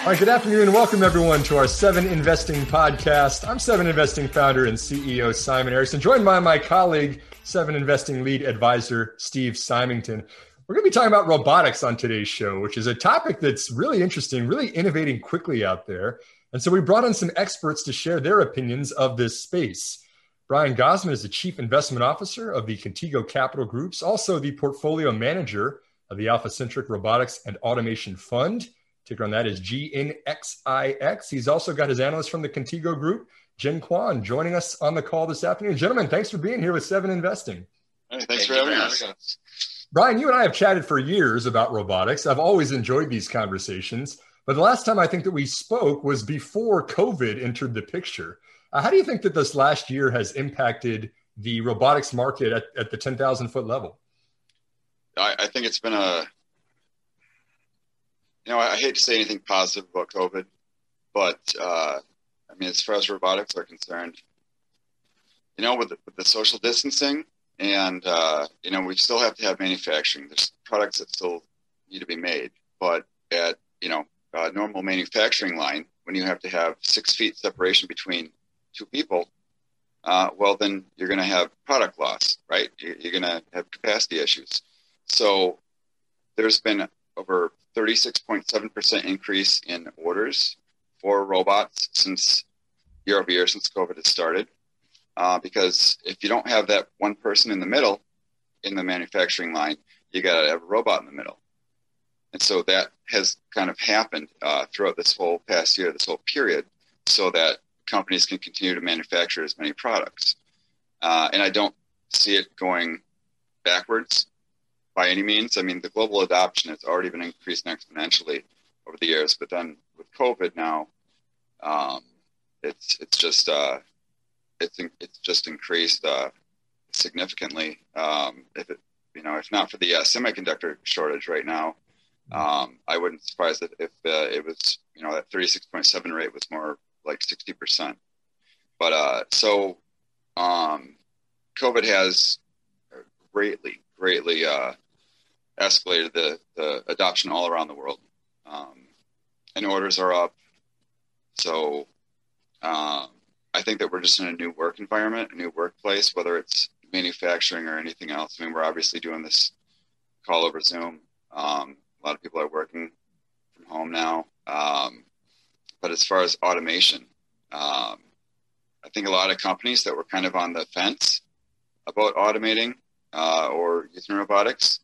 All right, good afternoon and welcome everyone to our Seven Investing podcast. I'm Seven Investing founder and CEO Simon Erickson, joined by my colleague, Seven Investing lead advisor Steve Symington. We're going to be talking about robotics on today's show, which is a topic that's really interesting, really innovating quickly out there. And so we brought in some experts to share their opinions of this space. Brian Gahsman is the Chief Investment Officer of the Contego Capital Groups, also the portfolio manager of the AlphaCentric Robotics and Automation Fund. Ticker on that is GNXIX. He's also got his analyst from the Contego Group, Jin Kwon, joining us on the call this afternoon. Gentlemen, thanks for being here with Seven Investing. Hey, thanks for having us. Brian, you and I have chatted for years about robotics. I've always enjoyed these conversations. But the last time I think that we spoke was before COVID entered the picture. Uh, how do you think that this last year has impacted the robotics market at, at the 10,000 foot level? I, I, think it's been a you know, I, hate to say anything positive about COVID, but uh, I mean, as far as robotics are concerned, you know, with the, with the social distancing, and uh, you know, we still have to have manufacturing. There's products that still need to be made, but at you know, a normal manufacturing line, when you have to have six feet separation between two people, uh, well, then you're going to have product loss, right? You're going to have capacity issues. So there's been over 36.7% increase in orders for robots since year over year since COVID has started. Uh, because if you don't have that one person in the middle in the manufacturing line, you got to have a robot in the middle. And so that has kind of happened uh, throughout this whole past year, this whole period, so that companies can continue to manufacture as many products. Uh, and I don't see it going backwards by any means. I mean, the global adoption has already been increasing exponentially over the years, but then with COVID now, um, it's it's just uh, it's it's just increased uh, significantly. Um, if it you know if not for the uh, semiconductor shortage right now, um, I wouldn't surprise it if uh, it was you know that 36.7 rate was more like 60 percent. But uh, so um, COVID has greatly greatly uh, escalated the, the adoption all around the world. Um, and orders are up. So um, I think that we're just in a new work environment, a new workplace, whether it's manufacturing or anything else. I mean, we're obviously doing this call over Zoom. Um, a lot of people are working from home now. Um, but as far as automation, um, I think a lot of companies that were kind of on the fence about automating uh, or using robotics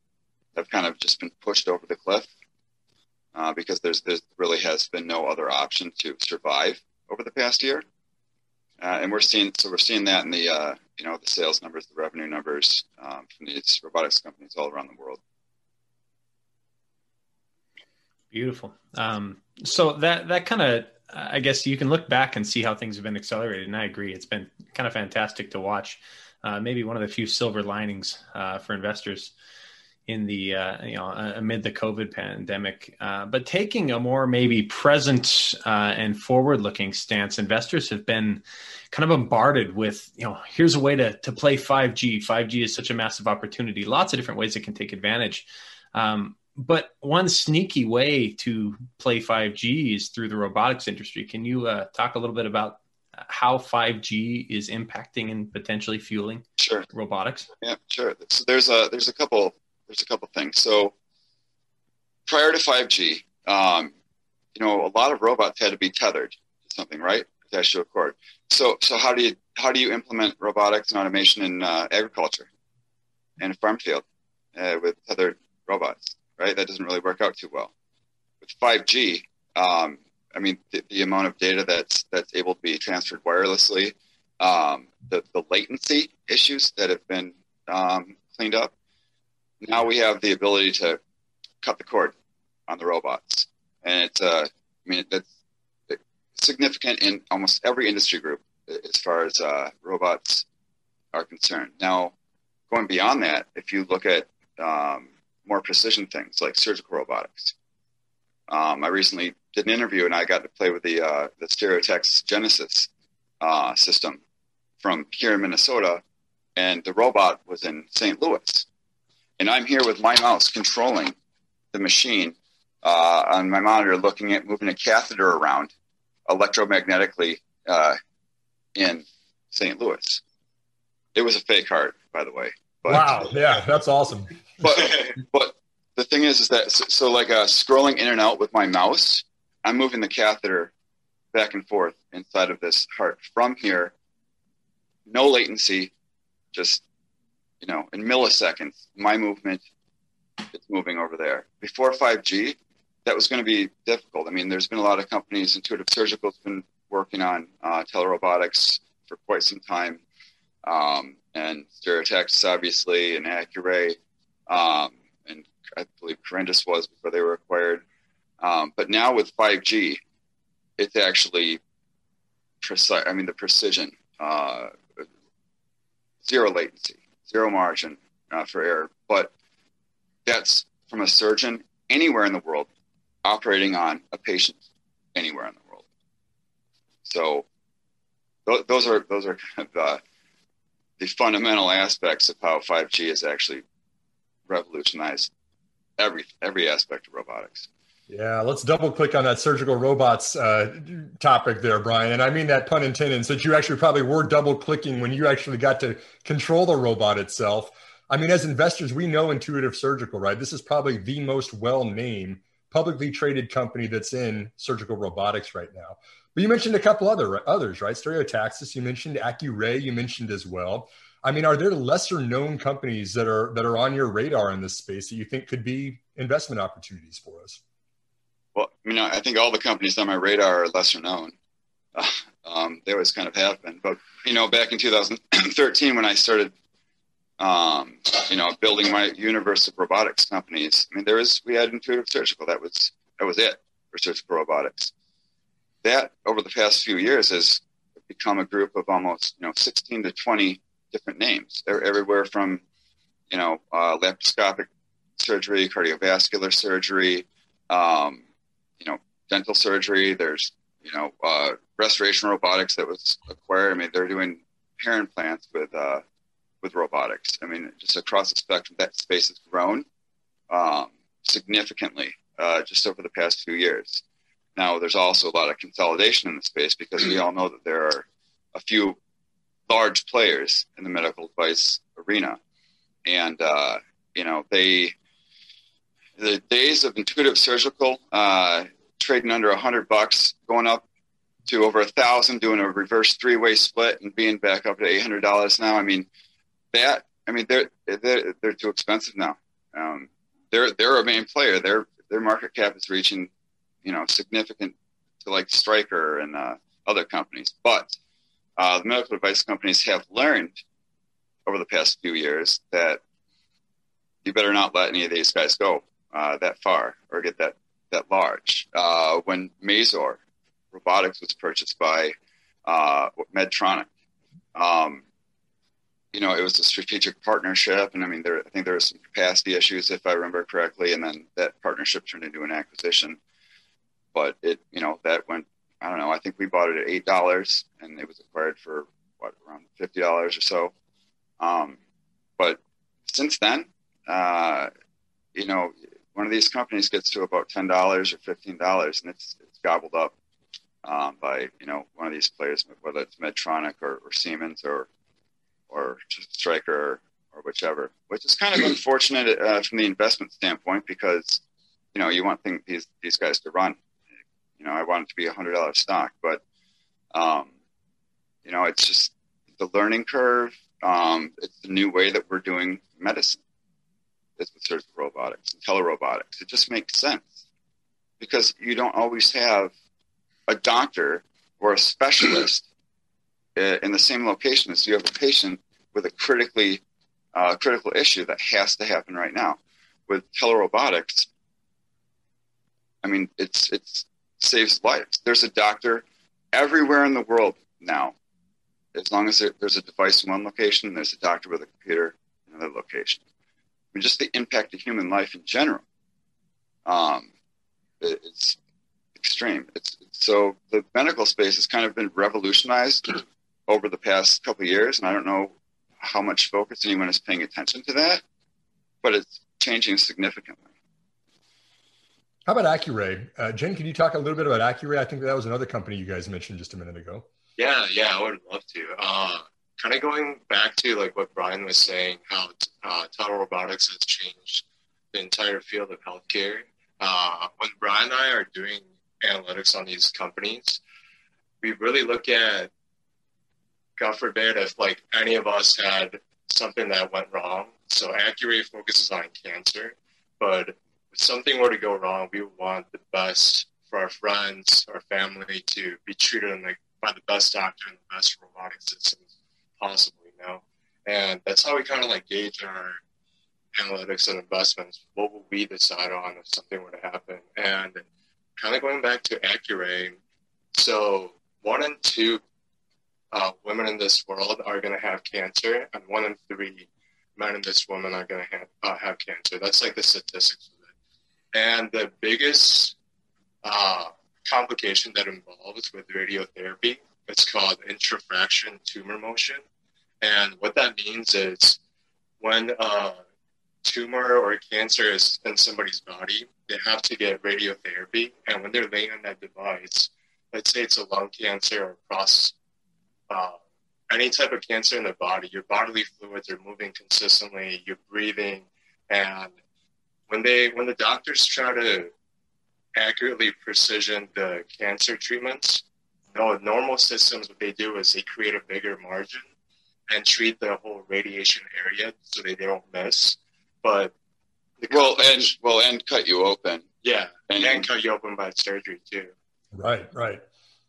have kind of just been pushed over the cliff uh, because there's there really has been no other option to survive over the past year, uh, and we're seeing so we're seeing that in the uh, you know the sales numbers, the revenue numbers um, from these robotics companies all around the world. Beautiful. Um, so that that kind of I guess you can look back and see how things have been accelerated, and I agree. It's been kind of fantastic to watch uh, maybe one of the few silver linings uh, for investors in the uh, you know amid the COVID pandemic. Uh, but taking a more maybe present uh, and forward-looking stance, investors have been kind of bombarded with you know here's a way to to play 5G. 5G is such a massive opportunity. Lots of different ways it can take advantage. Um, but one sneaky way to play 5G is through the robotics industry. Can you uh, talk a little bit about how 5G is impacting and potentially fueling sure. robotics? Yeah, sure. So there's a there's a couple there's a couple things. So prior to 5G, um, you know, a lot of robots had to be tethered to something, right? Attached to a cord. So so how do you how do you implement robotics and automation in uh, agriculture and a farm field uh, with tethered robots? Right, that doesn't really work out too well. With 5G, um, I mean, the, the, amount of data that's that's able to be transferred wirelessly, um, the the latency issues that have been um, cleaned up. Now we have the ability to cut the cord on the robots, and it's uh, I mean that's significant in almost every industry group as far as uh, robots are concerned. Now, going beyond that, if you look at um, more precision things like surgical robotics, um, I recently did an interview and I got to play with the uh, the Stereotaxis Genesis uh, system from here in Minnesota, and the robot was in St. Louis, and I'm here with my mouse controlling the machine uh, on my monitor looking at moving a catheter around electromagnetically uh, in St. Louis. It was a fake heart, by the way. But, wow! Yeah, that's awesome. But but the thing is, is that so, so like uh, scrolling in and out with my mouse, I'm moving the catheter back and forth inside of this heart from here. No latency, just you know, in milliseconds, my movement is moving over there. Before 5G, that was going to be difficult. I mean, there's been a lot of companies. Intuitive Surgical has been working on uh, telerobotics for quite some time, um, and Stereotaxis, obviously, and Accuray, um, and I believe Corindus was before they were acquired. Um, but now with 5G, it's actually precise. I mean, the precision, uh, zero latency, zero margin uh, for error. But that's from a surgeon anywhere in the world operating on a patient anywhere in the world. So th- those are those are kind of uh, the fundamental aspects of how 5G has actually revolutionized every every aspect of robotics. Yeah, let's double click on that surgical robots uh, topic there, Brian. And I mean that pun intended, since you actually probably were double clicking when you actually got to control the robot itself. I mean, as investors, we know Intuitive Surgical, right? This is probably the most well named publicly traded company that's in surgical robotics right now. But you mentioned a couple other others, right? Stereotaxis, you mentioned Accuray, you mentioned as well. I mean, are there lesser known companies that are that are on your radar in this space that you think could be investment opportunities for us? Well, I mean, I think all the companies on my radar are lesser known. Um, they always kind of have been. But you know, back in 2013, when I started um, you know, building my universe of robotics companies. I mean, there was we had Intuitive Surgical. That was that was it for surgical robotics. That over the past few years has become a group of almost you know 16 to 20 different names. They're everywhere from you know uh, laparoscopic surgery, cardiovascular surgery, um, you know, dental surgery. There's you know uh, restoration robotics that was acquired. I mean, they're doing hair implants with uh, with robotics. I mean, just across the spectrum, that space has grown um, significantly uh, just over the past few years. Now, there's also a lot of consolidation in the space because we all know that there are a few large players in the medical device arena, and uh, you know they the days of intuitive surgical uh, trading under a hundred bucks, going up to over a thousand, doing a reverse three way split, and being back up to eight hundred dollars now. I mean, that I mean they're they're, they're too expensive now. Um, they're they're a main player. Their their market cap is reaching you know significant to like Stryker and uh, other companies. But uh, the medical device companies have learned over the past few years that you better not let any of these guys go uh, that far or get that that large. Uh, when Mazor Robotics was purchased by uh, Medtronic, um, you know, it was a strategic partnership, and I mean, there I think there were some capacity issues, if I remember correctly, and then that partnership turned into an acquisition. But it, you know, that went. I don't know. I think we bought it at eight dollars, and it was acquired for what around fifty dollars or so. Um, but since then, uh, you know, one of these companies gets to about ten dollars or fifteen dollars, and it's it's gobbled up um, by you know one of these players, whether it's Medtronic or, or Siemens or or Stryker or whichever, which is kind of unfortunate uh, from the investment standpoint because you know you want these these guys to run. You know, I want it to be a hundred dollar stock, but um, you know, it's just the learning curve. Um, it's the new way that we're doing medicine. It's with surgical robotics and telerobotics. It just makes sense because you don't always have a doctor or a specialist in the same location as you have a patient with a critically uh, critical issue that has to happen right now. With telerobotics, I mean, it's it's saves lives. There's a doctor everywhere in the world now. As long as there, there's a device in one location, there's a doctor with a computer in another location. I mean, just the impact of human life in general. Um, it, it's extreme. It's, so the medical space has kind of been revolutionized over the past couple years, and I don't know how much focus anyone is paying attention to that, but it's changing significantly. How about Accuray? Uh, Jin, can you talk a little bit about Accuray? I think that was another company you guys mentioned just a minute ago. Yeah, yeah, I would love to. Uh, kind of going back to like what Brian was saying, how uh, robotics has changed the entire field of healthcare. Uh, when Brian and I are doing analytics on these companies, we really look at, God forbid, if like any of us had something that went wrong. So Accuray focuses on cancer, but if something were to go wrong, we want the best for our friends, our family to be treated in the, by the best doctor and the best robotic systems possible, you know? And that's how we kind of like gauge our analytics and investments. What will we decide on if something were to happen? And kind of going back to Accuray, so one in two uh, women in this world are going to have cancer, and one in three men in this woman are going to have, uh, have cancer. That's like the statistics of it. And the biggest uh, complication that involves with radiotherapy it's called intrafraction tumor motion. And what that means is when a tumor or cancer is in somebody's body, they have to get radiotherapy. And when they're laying on that device, let's say it's a lung cancer or prostate uh, any type of cancer in the body, your bodily fluids are moving consistently, you're breathing, and when they when the doctors try to accurately precision the cancer treatments, you know, normal systems what they do is they create a bigger margin and treat the whole radiation area so they, they don't miss. But well, and well, and cut you open. Yeah, and, and cut you open by surgery too. Right, right.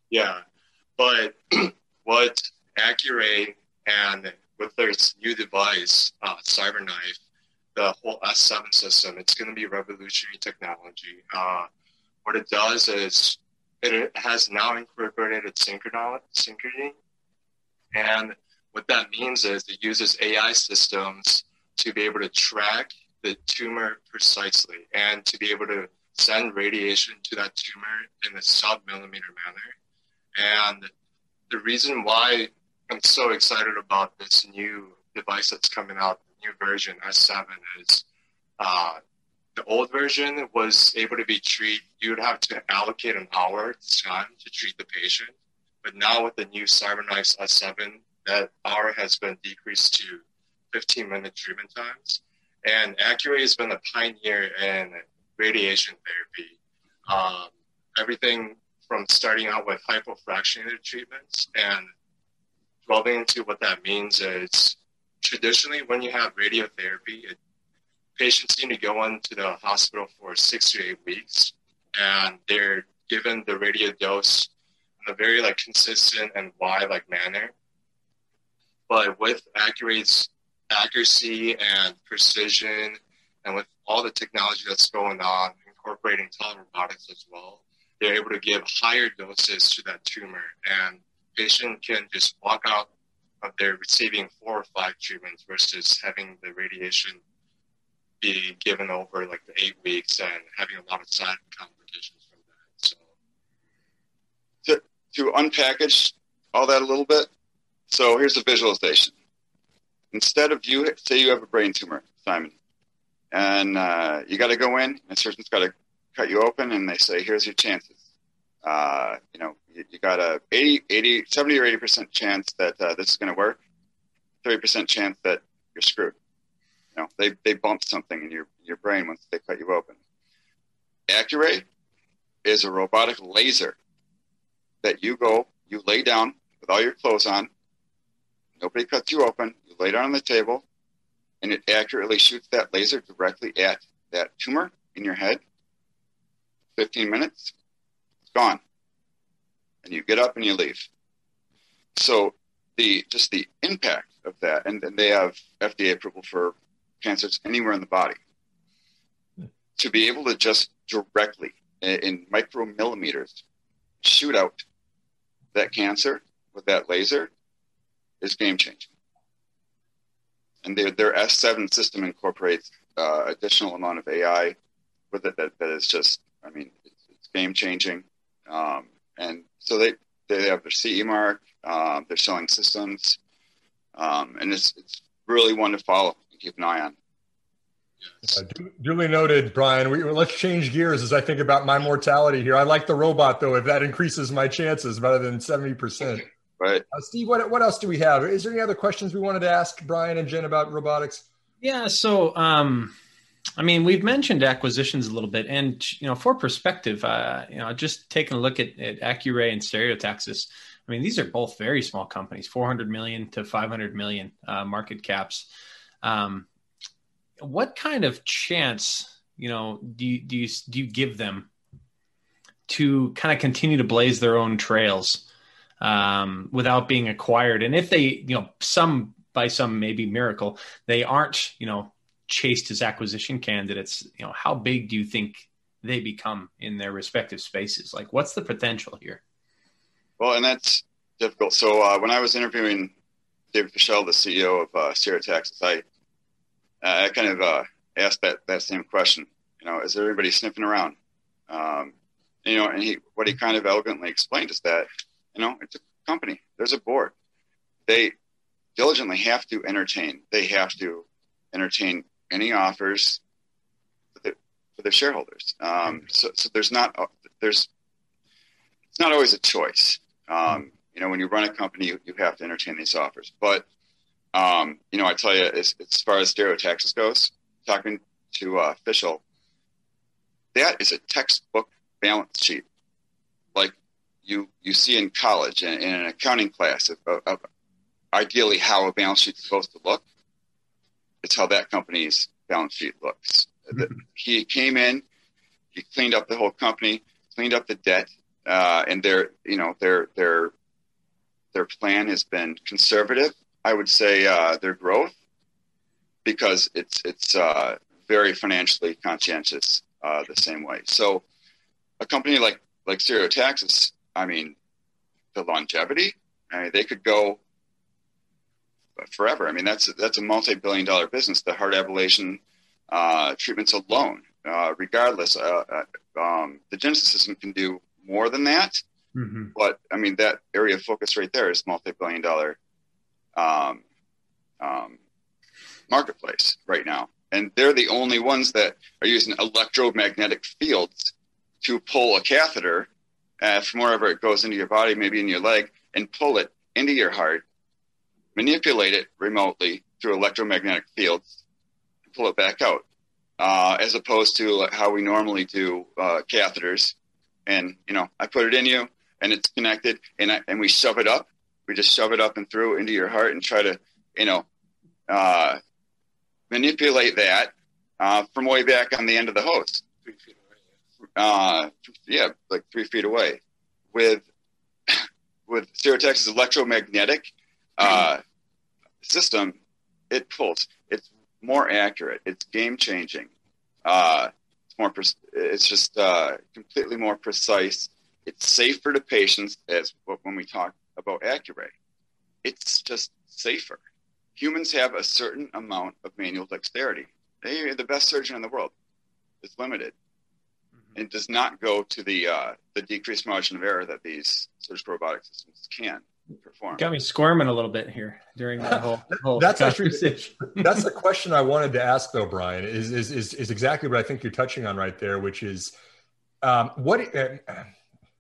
Yeah, but what Accuray and with their new device, uh, CyberKnife, the whole S7 system, it's going to be revolutionary technology. Uh, what it does is it has now incorporated synchrony, and what that means is it uses AI systems to be able to track the tumor precisely and to be able to send radiation to that tumor in a sub millimeter manner. And the reason why I'm so excited about this new device that's coming out, the new version S7, is uh, the old version was able to be treated. You would have to allocate an hour time to treat the patient, but now with the new CyberKnife S7, that hour has been decreased to 15 minute treatment times. And Accuray has been a pioneer in radiation therapy. Um, everything from starting out with hypofractionated treatments and delving into what that means is traditionally when you have radiotherapy, it, patients seem to go into the hospital for six to eight weeks and they're given the radio dose in a very like consistent and wide like manner. But with Accuray's accuracy and precision and with all the technology that's going on, incorporating telerobotics as well, they're able to give higher doses to that tumor and patient can just walk out of there receiving four or five treatments versus having the radiation be given over like the eight weeks and having a lot of side complications from that. So to, to unpackage all that a little bit, so here's a visualization. Instead of you say you have a brain tumor, Simon, and uh, you got to go in, and surgeon's got to cut you open and they say, here's your chances. Uh, you know, you, you, got a 80, 80, 70 or 80% chance that uh, this is going to work, 30% chance that you're screwed. Know, they, they bump something in your, your brain once they cut you open. Accuray is a robotic laser that you go, you lay down with all your clothes on, nobody cuts you open, you lay down on the table, and it accurately shoots that laser directly at that tumor in your head 15 minutes, it's gone. And you get up and you leave. So the just the impact of that, and then they have FDA approval for cancers anywhere in the body. To be able to just directly in micromillimeters shoot out that cancer with that laser is game changing. And their, their S7 system incorporates uh, additional amount of AI with it that, that is just I mean, it's, it's game changing. Um, and so they, they have their CE mark, um, they're selling systems, um, and it's, it's really one to follow keep an eye on. Yes. Uh, duly noted, Brian. We, let's change gears as I think about my mortality here. I like the robot though, if that increases my chances rather than seventy percent. Right. Uh, Steve, what what else do we have? Is there any other questions we wanted to ask Brian and Jin about robotics? Yeah. So, um, I mean, we've mentioned acquisitions a little bit, and you know, for perspective, uh, you know, just taking a look at, at Accuray and Stereotaxis. I mean, these are both very small companies, 400 million to 500 million uh, market caps. Um, what kind of chance, you know, do you, do you do you give them to kind of continue to blaze their own trails um, without being acquired? And if they, you know, some by some maybe miracle, they aren't, you know, chased as acquisition candidates, you know, how big do you think they become in their respective spaces? Like, what's the potential here? Well, and that's difficult. So uh, when I was interviewing David Fischel, the CEO of uh, Stereotaxis, I I kind of uh, asked that that same question. You know, is there anybody sniffing around? Um, you know, and he what he kind of elegantly explained is that you know it's a company. There's a board. They diligently have to entertain. They have to entertain any offers for, the, for their shareholders. Um, so, so there's not there's it's not always a choice. Um, you know, when you run a company, you, you have to entertain these offers. But, um, you know, I tell you, as, as far as Stereotaxis goes, talking to uh, Fischel, that is a textbook balance sheet, like you you see in college in, in an accounting class of, of, of, ideally how a balance sheet is supposed to look. It's how that company's balance sheet looks. He came in, he cleaned up the whole company, cleaned up the debt, uh, and their you know their their their plan has been conservative. I would say uh, their growth because it's it's uh, very financially conscientious uh, the same way. So a company like like Stereotaxis, I mean, the longevity, I mean, they could go forever. I mean, that's that's a multi-billion dollar business. The heart ablation uh, treatments alone, uh, regardless, uh, uh um, the Genesis system can do more than that. Mm-hmm. But I mean, that area of focus right there is multi-billion dollar um, um, marketplace right now. And they're the only ones that are using electromagnetic fields to pull a catheter uh, from wherever it goes into your body, maybe in your leg, and pull it into your heart, manipulate it remotely through electromagnetic fields, and pull it back out. Uh, as opposed to how we normally do uh, catheters. And, you know, I put it in you, and it's connected and, I, and we shove it up. We just shove it up and through into your heart and try to, you know, uh, manipulate that uh, from way back on the end of the hose. Uh, yeah, like three feet away. With with Stereotaxis electromagnetic uh, system, it pulls. It's more accurate. It's game changing. Uh, it's more. Pre- it's just uh, completely more precise it's safer to patients as when we talk about Accuray. It's just safer. Humans have a certain amount of manual dexterity. They are the best surgeon in the world. It's limited. Mm-hmm. It does not go to the uh, the decreased margin of error that these surgical robotic systems can perform. Got me squirming a little bit here during that whole, whole that's actually that's the question I wanted to ask though, Brian. Is, is is is exactly what I think you're touching on right there, which is um, what. Uh,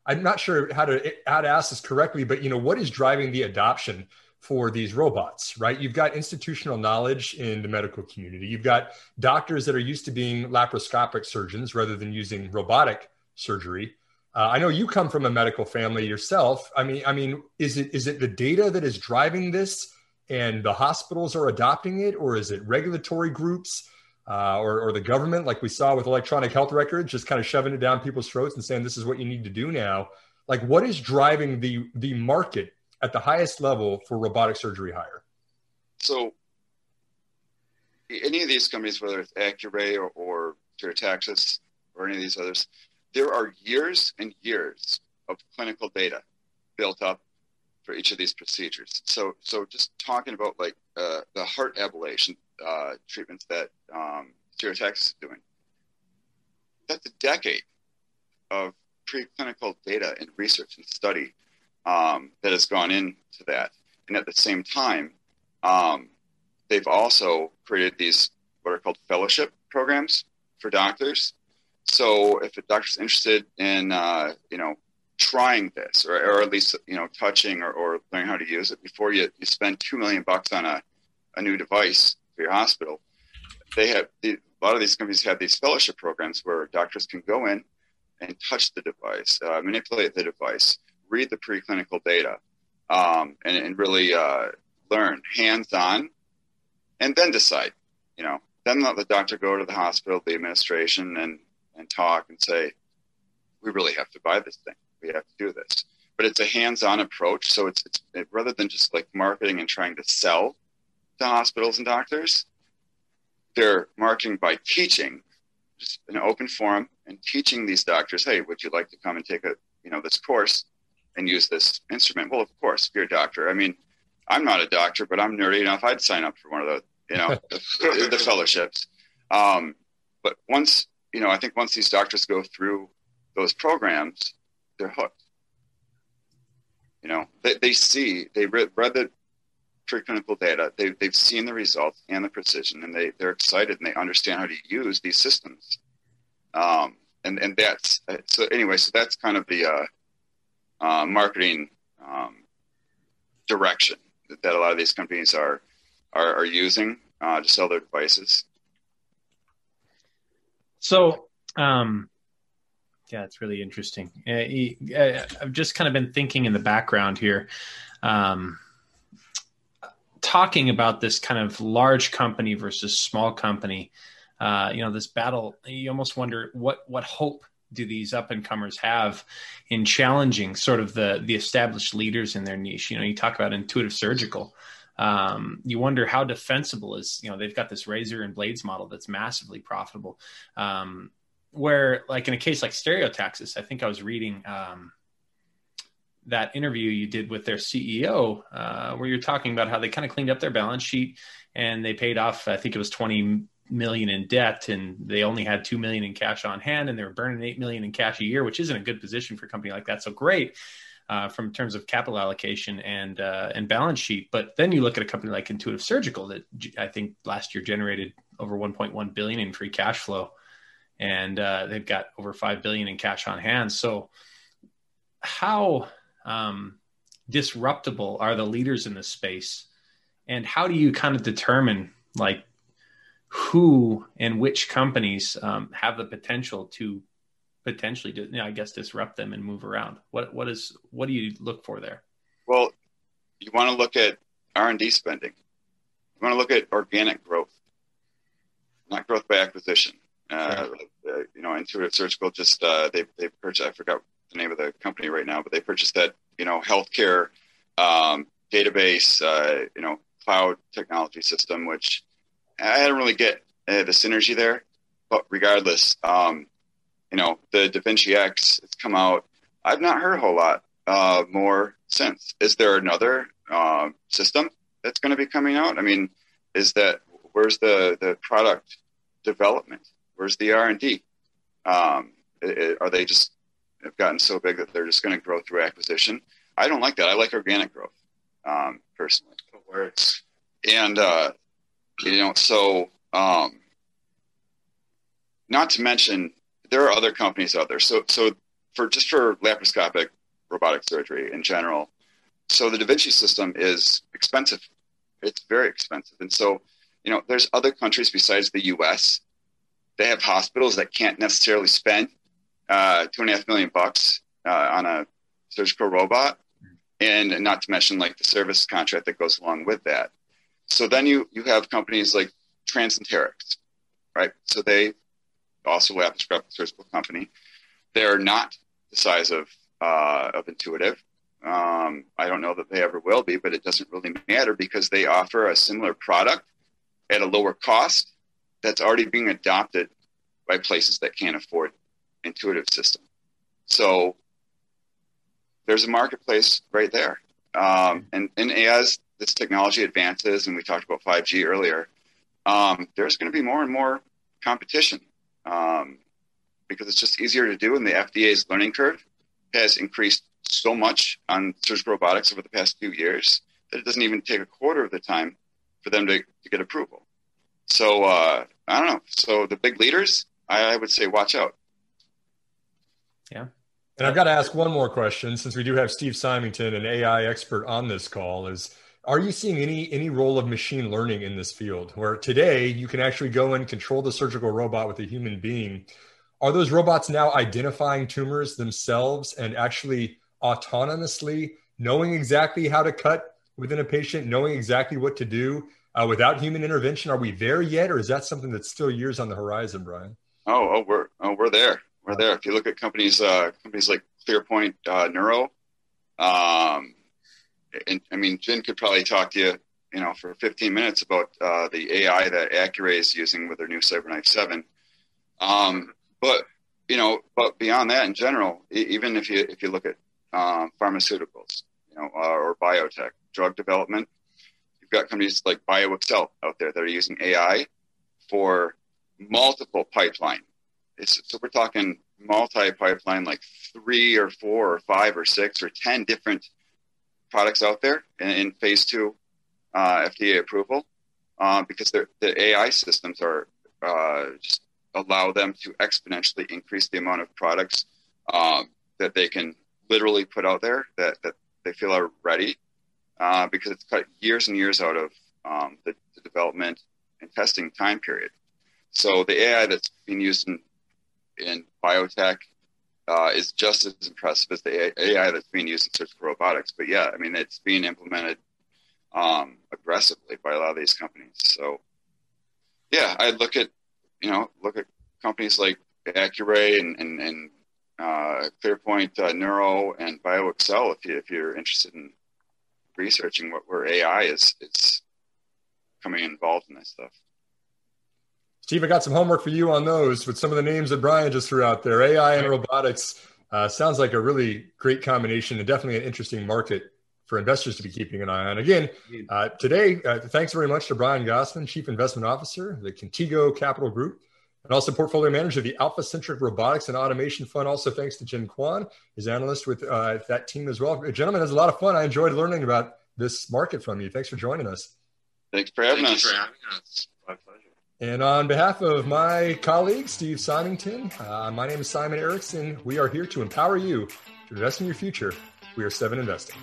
I'm not sure how to how to ask this correctly, but you know, what is driving the adoption for these robots, right? You've got institutional knowledge in the medical community. You've got doctors that are used to being laparoscopic surgeons rather than using robotic surgery. Uh, I know you come from a medical family yourself. I mean, I mean, is it is it the data that is driving this, and the hospitals are adopting it, or is it regulatory groups? Uh, or, or the government, like we saw with electronic health records, just kind of shoving it down people's throats and saying this is what you need to do now. Like, what is driving the the market at the highest level for robotic surgery hire? So, any of these companies, whether it's Accuray or, or or any of these others, there are years and years of clinical data built up for each of these procedures. So, so just talking about like uh, the heart ablation, uh, treatments that um, Stereotaxis is doing. That's a decade of preclinical data and research and study um, that has gone into that. And at the same time, um, they've also created these what are called fellowship programs for doctors. So if a doctor's interested in, uh, you know, trying this or, or at least, you know, touching or, or learning how to use it before you, you spend 2 million bucks on a, a new device your hospital, they have a lot of these companies have these fellowship programs where doctors can go in and touch the device, uh, manipulate the device, read the preclinical data, um, and, and, really uh, learn hands on, and then decide. You know, then let the doctor go to the hospital, the administration, and and talk and say, we really have to buy this thing. We have to do this. But it's a hands-on approach, so it's, it's it, rather than just like marketing and trying to sell to hospitals and doctors. They're marketing by teaching, just an open forum, and teaching these doctors, hey, would you like to come and take a you know this course and use this instrument? Well, of course, if you're a doctor. I mean, I'm not a doctor, but I'm nerdy enough. I'd sign up for one of the you know the, the, fellowships. Um, but once you know, I think once these doctors go through those programs, they're hooked. You know, they, they see, they read, read the preclinical data, they, they've seen the results and the precision, and they, they're excited and they understand how to use these systems. Um, and, and that's, so anyway, so that's kind of the uh, uh, marketing um, direction that, that, a lot of these companies are, are, are using uh, to sell their devices. So, um, yeah, it's really interesting. Uh, I've just kind of been thinking in the background here, um, talking about this kind of large company versus small company. Uh, you know, this battle. You almost wonder what what hope do these up and comers have in challenging sort of the the established leaders in their niche. You know, you talk about intuitive surgical. Um, you wonder how defensible is. You know, they've got this razor and blades model that's massively profitable. Um, where like in a case like stereotaxis, I think I was reading um, that interview you did with their CEO, uh, where you're talking about how they kind of cleaned up their balance sheet and they paid off, I think it was 20 million in debt and they only had 2 million in cash on hand and they were burning 8 million in cash a year, which isn't a good position for a company like that. So great. Uh, from terms of capital allocation and uh, and balance sheet, but then you look at a company like Intuitive Surgical that I think last year generated over 1.1 billion in free cash flow, and uh, they've got over five billion in cash on hand. So, how um, disruptible are the leaders in this space, and how do you kind of determine like who and which companies um, have the potential to potentially, you know, I guess, disrupt them and move around? What what is what do you look for there? Well, you want to look at R and D spending. You want to look at organic growth, not growth by acquisition. Uh, uh, you know, Intuitive Surgical just uh, they they purchased. I forgot the name of the company right now, but they purchased that you know healthcare um, database, uh, you know, cloud technology system, which I didn't really get uh, the synergy there. But regardless, um, you know, the Da Vinci X has come out. I've not heard a whole lot uh, more since. Is there another uh, system that's going to be coming out? I mean, is that where's the the product development? Where's the R and D? Um, are they just have gotten so big that they're just going to grow through acquisition? I don't like that. I like organic growth um, personally. Words. And uh, you know, so um, not to mention there are other companies out there. So so for just for laparoscopic robotic surgery in general, so the Da Vinci system is expensive. It's very expensive, and so you know, there's other countries besides the U.S they have hospitals that can't necessarily spend uh, two and a half million bucks uh, on a surgical robot, and not to mention like the service contract that goes along with that. So then you you have companies like Transenterix, right? So they also have a surgical company. They're not the size of uh, of Intuitive. Um, I don't know that they ever will be, but it doesn't really matter because they offer a similar product at a lower cost that's already being adopted by places that can't afford intuitive system. So there's a marketplace right there. Um, and, and as this technology advances, and we talked about 5G earlier, um, there's going to be more and more competition um, because it's just easier to do. And the FDA's learning curve has increased so much on surgical robotics over the past few years that it doesn't even take a quarter of the time for them to, to get approval. So, uh, I don't know. So the big leaders, I, I would say, watch out. Yeah. And I've got to ask one more question since we do have Steve Symington, an AI expert on this call is are you seeing any any role of machine learning in this field where today you can actually go and control the surgical robot with a human being? Are those robots now identifying tumors themselves and actually autonomously knowing exactly how to cut within a patient, knowing exactly what to do uh, without human intervention? Are we there yet, or is that something that's still years on the horizon, Brian? Oh, oh, we're oh, we're there. We're there. If you look at companies, uh, companies like ClearPoint uh, Neuro, um, and I mean, Jin could probably talk to you, you know, for 15 minutes about uh, the AI that Accuray is using with their new CyberKnife 7. Um, but you know, but beyond that, in general, even if you if you look at um, pharmaceuticals, you know, uh, or biotech, drug development, you've got companies like BioXcel out there that are using AI for multiple pipeline. It's, so we're talking multi-pipeline, like three or four or five or six or ten different products out there in, in phase two uh, FDA approval, uh, because the AI systems are uh, just allow them to exponentially increase the amount of products um, that they can literally put out there that, that they feel are ready uh, because it's cut years and years out of um, the, the, development and testing time period. So the AI that's being used in, in biotech uh, is just as impressive as the AI that's being used in surgical robotics. But yeah, I mean, it's being implemented um, aggressively by a lot of these companies. So yeah, I look at, you know, look at companies like Accuray and, and, and uh, ClearPoint uh, Neuro and BioXcel if, you, if you're interested in researching what where AI is is coming involved in this stuff. Steve, I got some homework for you on those with some of the names that Brian just threw out there. AI and robotics uh, sounds like a really great combination and definitely an interesting market for investors to be keeping an eye on. Again, uh, today, uh, thanks very much to Brian Gahsman, Chief Investment Officer, of the Contego Capital Group and also portfolio manager of the AlphaCentric Robotics and Automation Fund. Also, thanks to Jin Kwon, his analyst with uh, that team as well. Gentlemen, it was a lot of fun. I enjoyed learning about this market from you. Thanks for joining us. Thanks for having Thank us. For having us. My pleasure. And on behalf of my colleague, Steve Symington, uh, my name is Simon Erickson. We are here to empower you to invest in your future. We are Seven Investing.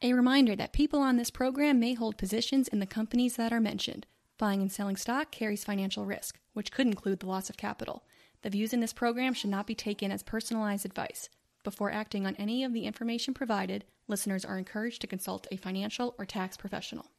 A reminder that people on this program may hold positions in the companies that are mentioned. Buying and selling stock carries financial risk, which could include the loss of capital. The views in this program should not be taken as personalized advice. Before acting on any of the information provided, listeners are encouraged to consult a financial or tax professional.